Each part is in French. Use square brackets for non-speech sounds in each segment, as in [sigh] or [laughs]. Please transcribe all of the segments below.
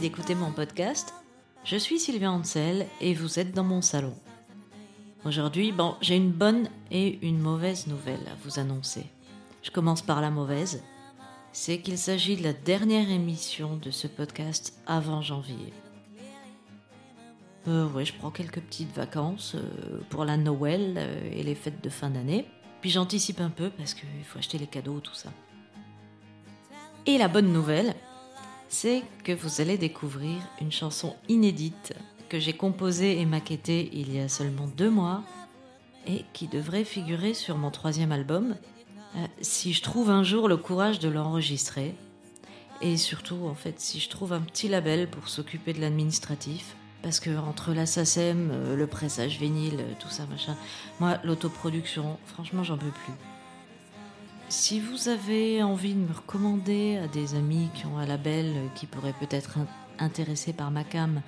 D'écouter mon podcast. Je suis Sylvia Ansel et vous êtes dans mon salon. Aujourd'hui, bon, j'ai une bonne et une mauvaise nouvelle à vous annoncer. Je commence par la mauvaise. C'est qu'il s'agit de la dernière émission de ce podcast avant janvier. Euh, ouais, je prends quelques petites vacances euh, pour la Noël euh, et les fêtes de fin d'année. Puis j'anticipe un peu parce qu'il faut acheter les cadeaux, tout ça. Et la bonne nouvelle, c'est que vous allez découvrir une chanson inédite que j'ai composée et maquettée il y a seulement deux mois et qui devrait figurer sur mon troisième album si je trouve un jour le courage de l'enregistrer et surtout en fait si je trouve un petit label pour s'occuper de l'administratif parce que entre la SACEM, euh, le pressage vinyle, euh, tout ça, machin, moi, l'autoproduction, franchement, j'en peux plus. Si vous avez envie de me recommander à des amis qui ont un label euh, qui pourrait peut-être intéressés par ma cam,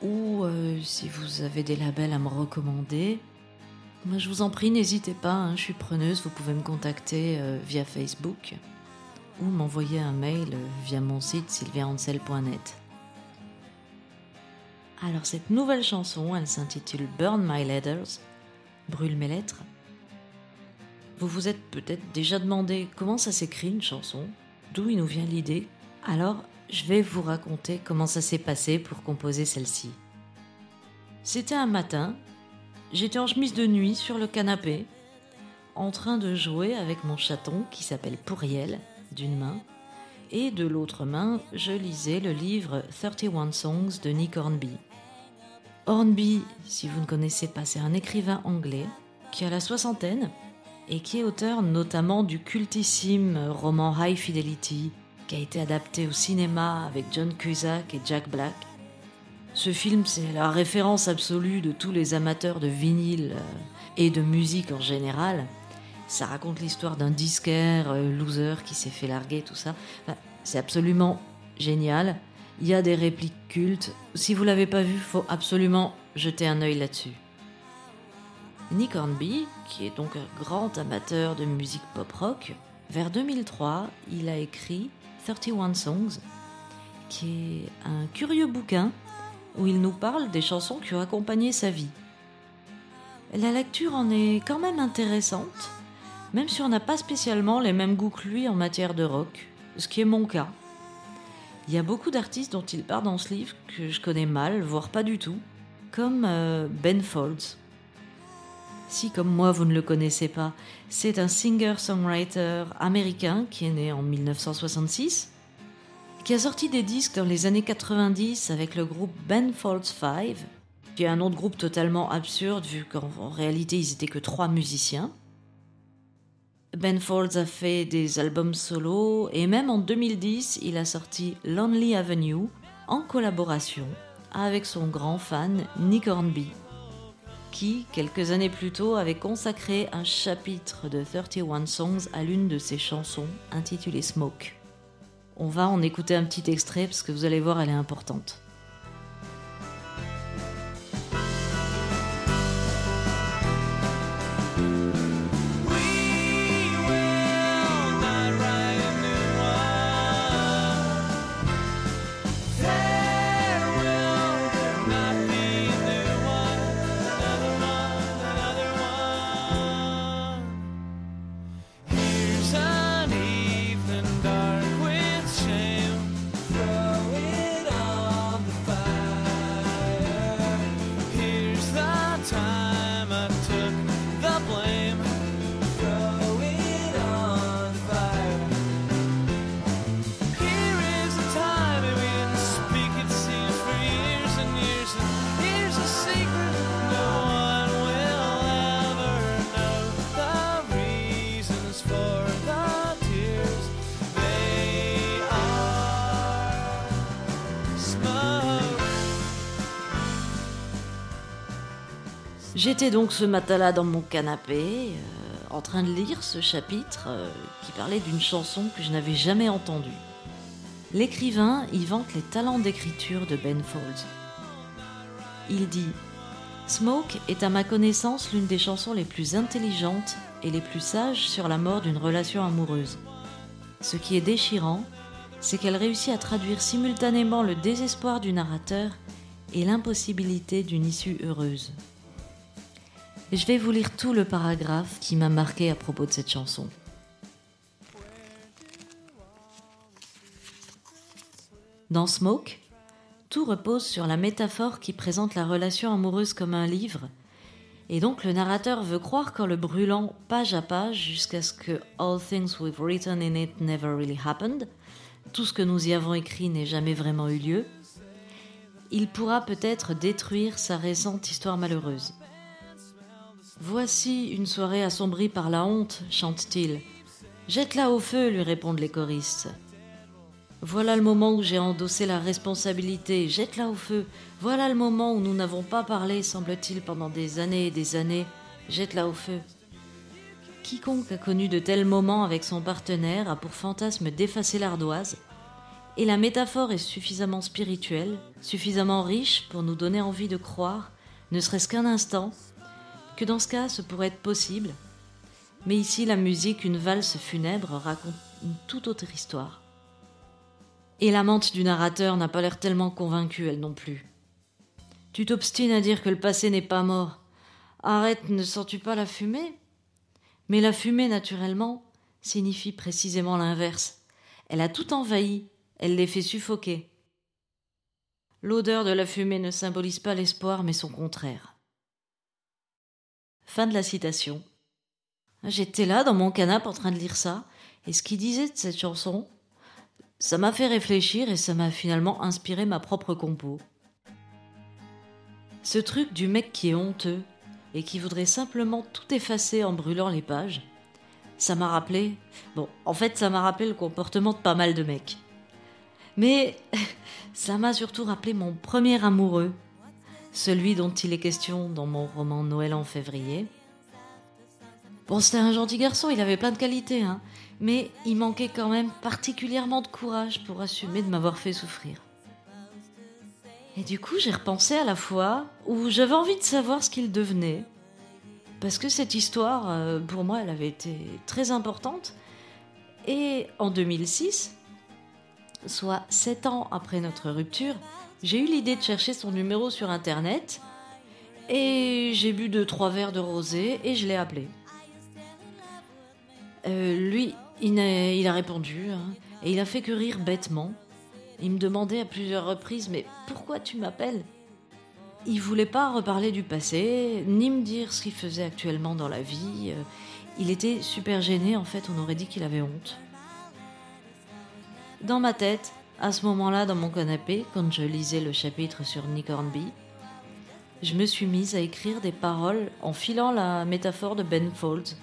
ou si vous avez des labels à me recommander, moi, je vous en prie, n'hésitez pas, hein, je suis preneuse, vous pouvez me contacter via Facebook ou m'envoyer un mail via mon site sylviaancel.net. Alors cette nouvelle chanson, elle s'intitule Burn My Letters, Brûle mes lettres. Vous vous êtes peut-être déjà demandé comment ça s'écrit une chanson, d'où il nous vient l'idée. Alors je vais vous raconter comment ça s'est passé pour composer celle-ci. C'était un matin, j'étais en chemise de nuit sur le canapé, en train de jouer avec mon chaton qui s'appelle Pourriel, d'une main, et de l'autre main, je lisais le livre 31 Songs de Nick Hornby. Hornby, si vous ne connaissez pas, c'est un écrivain anglais qui a la soixantaine et qui est auteur notamment du cultissime roman High Fidelity qui a été adapté au cinéma avec John Cusack et Jack Black. Ce film, c'est la référence absolue de tous les amateurs de vinyle euh, et de musique en général. Ça raconte l'histoire d'un disquaire euh, loser qui s'est fait larguer, tout ça. c'est absolument génial. Il y a des répliques cultes. Si vous l'avez pas vu, faut absolument jeter un œil là-dessus. Nick Hornby, qui est donc un grand amateur de musique pop-rock, vers 2003, il a écrit 31 Songs, qui est un curieux bouquin où il nous parle des chansons qui ont accompagné sa vie. La lecture en est quand même intéressante, même si on n'a pas spécialement les mêmes goûts que lui en matière de rock, ce qui est mon cas. Il y a beaucoup d'artistes dont il parle dans ce livre que je connais mal, voire pas du tout, comme euh, Ben Folds. Si, comme moi, vous ne le connaissez pas, c'est un singer-songwriter américain qui est né en 1966, qui a sorti des disques dans les années 90 avec le groupe Ben Folds 5, qui est un de groupe totalement absurde vu qu'en réalité ils étaient que trois musiciens. Ben Folds a fait des albums solo et même en 2010, il a sorti Lonely Avenue en collaboration avec son grand fan Nick Hornby, qui, quelques années plus tôt, avait consacré un chapitre de 31 Songs à l'une de ses chansons intitulée Smoke. On va en écouter un petit extrait parce que vous allez voir, elle est importante. J'étais donc ce matin-là dans mon canapé, euh, en train de lire ce chapitre euh, qui parlait d'une chanson que je n'avais jamais entendue. L'écrivain y vante les talents d'écriture de Ben Folds. Il dit Smoke est à ma connaissance l'une des chansons les plus intelligentes et les plus sages sur la mort d'une relation amoureuse. Ce qui est déchirant, c'est qu'elle réussit à traduire simultanément le désespoir du narrateur et l'impossibilité d'une issue heureuse. Je vais vous lire tout le paragraphe qui m'a marqué à propos de cette chanson. Dans Smoke, tout repose sur la métaphore qui présente la relation amoureuse comme un livre, et donc le narrateur veut croire qu'en le brûlant page à page jusqu'à ce que All things we've written in it never really happened, tout ce que nous y avons écrit n'ait jamais vraiment eu lieu, il pourra peut-être détruire sa récente histoire malheureuse. Voici une soirée assombrie par la honte, chante-t-il. Jette-la au feu, lui répondent les choristes. Voilà le moment où j'ai endossé la responsabilité, jette-la au feu. Voilà le moment où nous n'avons pas parlé, semble-t-il, pendant des années et des années, jette-la au feu. Quiconque a connu de tels moments avec son partenaire a pour fantasme d'effacer l'ardoise, et la métaphore est suffisamment spirituelle, suffisamment riche pour nous donner envie de croire, ne serait-ce qu'un instant, que dans ce cas ce pourrait être possible. Mais ici la musique, une valse funèbre, raconte une toute autre histoire. Et l'amante du narrateur n'a pas l'air tellement convaincue, elle non plus. Tu t'obstines à dire que le passé n'est pas mort. Arrête, ne sens-tu pas la fumée? Mais la fumée, naturellement, signifie précisément l'inverse. Elle a tout envahi, elle les fait suffoquer. L'odeur de la fumée ne symbolise pas l'espoir, mais son contraire. Fin de la citation. J'étais là dans mon canapé en train de lire ça, et ce qu'il disait de cette chanson, ça m'a fait réfléchir et ça m'a finalement inspiré ma propre compo. Ce truc du mec qui est honteux et qui voudrait simplement tout effacer en brûlant les pages, ça m'a rappelé. Bon, en fait, ça m'a rappelé le comportement de pas mal de mecs. Mais [laughs] ça m'a surtout rappelé mon premier amoureux, celui dont il est question dans mon roman Noël en février. Bon, c'était un gentil garçon, il avait plein de qualités, hein, mais il manquait quand même particulièrement de courage pour assumer de m'avoir fait souffrir. Et du coup, j'ai repensé à la fois où j'avais envie de savoir ce qu'il devenait, parce que cette histoire, euh, pour moi, elle avait été très importante. Et en 2006, soit sept ans après notre rupture, j'ai eu l'idée de chercher son numéro sur Internet, et j'ai bu deux, trois verres de rosé, et je l'ai appelé. Euh, lui, il a, il a répondu, hein, et il a fait que rire bêtement. Il me demandait à plusieurs reprises Mais pourquoi tu m'appelles? Il voulait pas reparler du passé, ni me dire ce qu'il faisait actuellement dans la vie. Euh, il était super gêné, en fait, on aurait dit qu'il avait honte. Dans ma tête, à ce moment-là, dans mon canapé, quand je lisais le chapitre sur Nick Hornby, je me suis mise à écrire des paroles en filant la métaphore de Ben Folds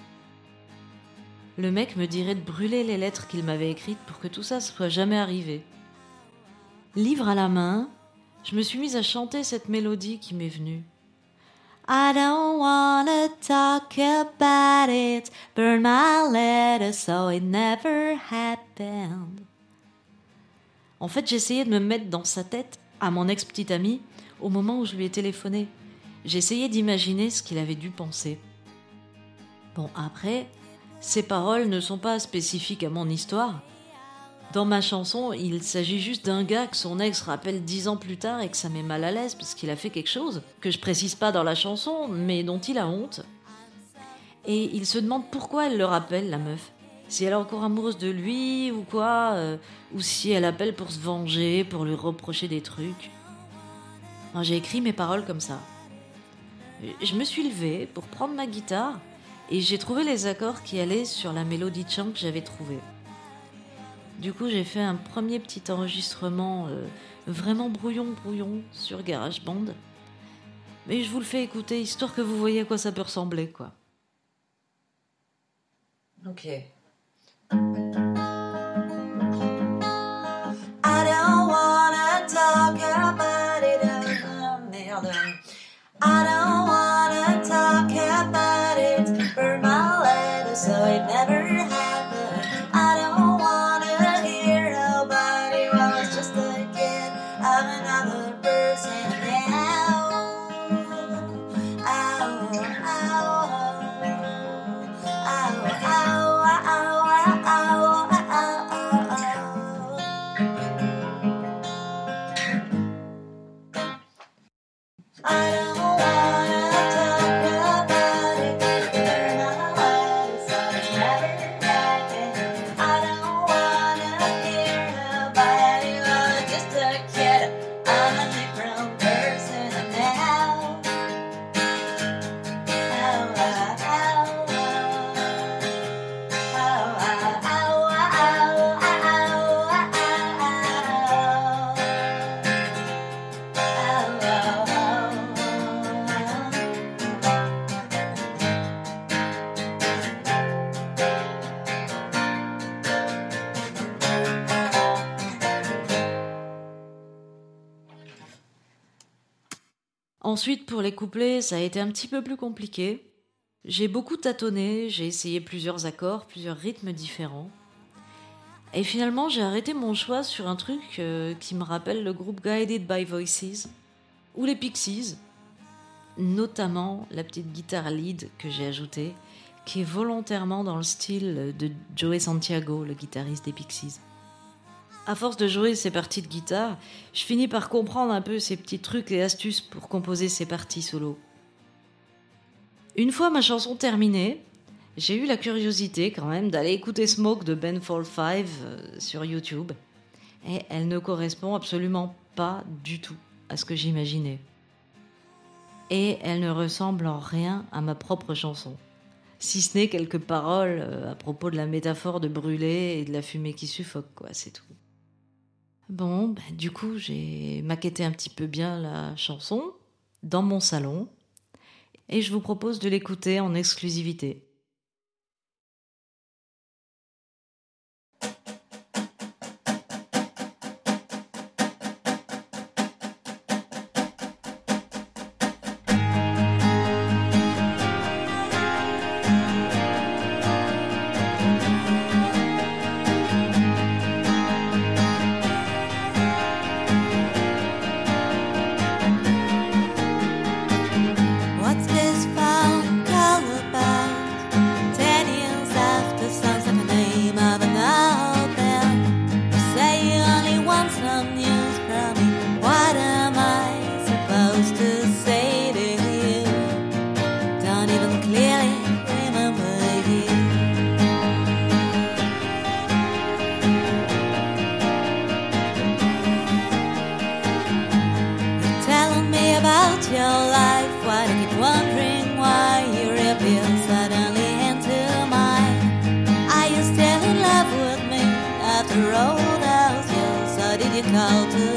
le mec me dirait de brûler les lettres qu'il m'avait écrites pour que tout ça ne soit jamais arrivé. Livre à la main, je me suis mise à chanter cette mélodie qui m'est venue. I don't wanna talk about it, burn my letter so it never happened. En fait, j'essayais de me mettre dans sa tête à mon ex-petite amie au moment où je lui ai téléphoné. J'essayais d'imaginer ce qu'il avait dû penser. Bon, après, ces paroles ne sont pas spécifiques à mon histoire. Dans ma chanson, il s'agit juste d'un gars que son ex rappelle dix ans plus tard et que ça met mal à l'aise parce qu'il a fait quelque chose que je précise pas dans la chanson, mais dont il a honte. Et il se demande pourquoi elle le rappelle, la meuf. Si elle est encore amoureuse de lui ou quoi, euh, ou si elle appelle pour se venger, pour lui reprocher des trucs. J'ai écrit mes paroles comme ça. Je me suis levée pour prendre ma guitare et j'ai trouvé les accords qui allaient sur la mélodie chant que j'avais trouvée. Du coup, j'ai fait un premier petit enregistrement euh, vraiment brouillon brouillon sur GarageBand. Mais je vous le fais écouter histoire que vous voyez à quoi ça peut ressembler, quoi. Ok. I don't wanna talk about it. I don't Ensuite, pour les couplets, ça a été un petit peu plus compliqué. J'ai beaucoup tâtonné, j'ai essayé plusieurs accords, plusieurs rythmes différents. Et finalement, j'ai arrêté mon choix sur un truc euh, qui me rappelle le groupe Guided by Voices ou les Pixies, notamment la petite guitare lead que j'ai ajoutée, qui est volontairement dans le style de Joey Santiago, le guitariste des Pixies. À force de jouer ces parties de guitare, je finis par comprendre un peu ces petits trucs et astuces pour composer ces parties solo. Une fois ma chanson terminée, j'ai eu la curiosité quand même d'aller écouter Smoke de Ben Fall 5 euh, sur YouTube. Et elle ne correspond absolument pas du tout à ce que j'imaginais. Et elle ne ressemble en rien à ma propre chanson. Si ce n'est quelques paroles euh, à propos de la métaphore de brûler et de la fumée qui suffoque, quoi, c'est tout. Bon, ben, du coup, j'ai maquetté un petit peu bien la chanson dans mon salon et je vous propose de l'écouter en exclusivité. childhood.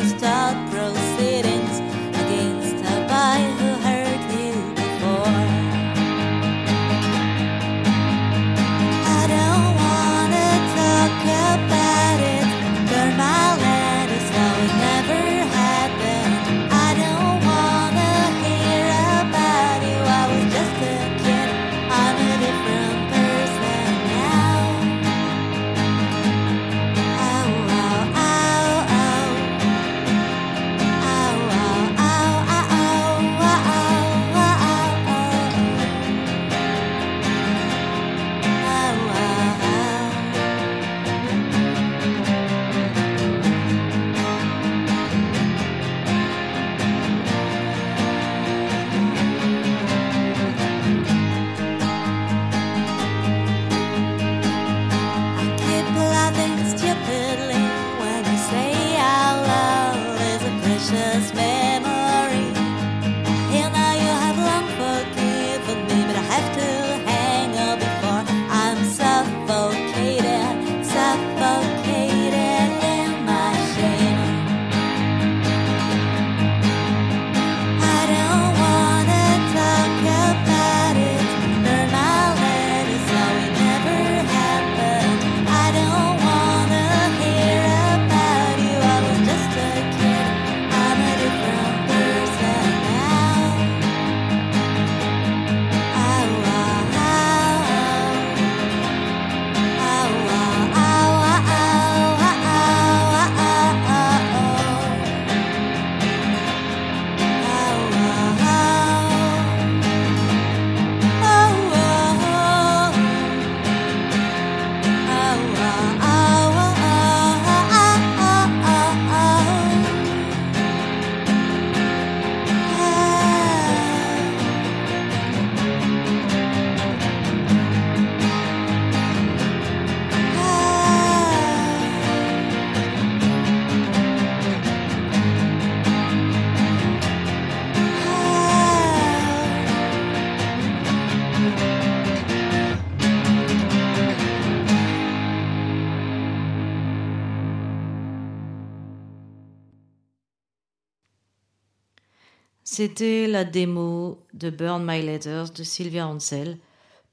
C'était la démo de Burn My Letters de Sylvia Ansel,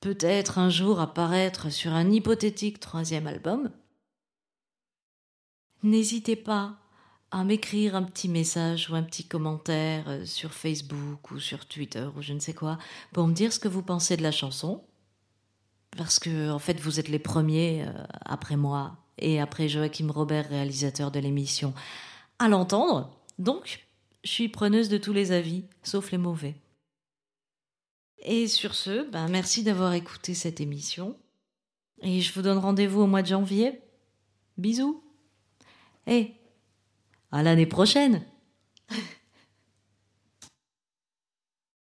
peut-être un jour apparaître sur un hypothétique troisième album. N'hésitez pas à m'écrire un petit message ou un petit commentaire euh, sur Facebook ou sur Twitter ou je ne sais quoi pour me dire ce que vous pensez de la chanson. Parce que, en fait, vous êtes les premiers, euh, après moi et après Joachim Robert, réalisateur de l'émission, à l'entendre. Donc, je suis preneuse de tous les avis, sauf les mauvais. Et sur ce, ben merci d'avoir écouté cette émission. Et je vous donne rendez-vous au mois de janvier. Bisous. Et à l'année prochaine [laughs]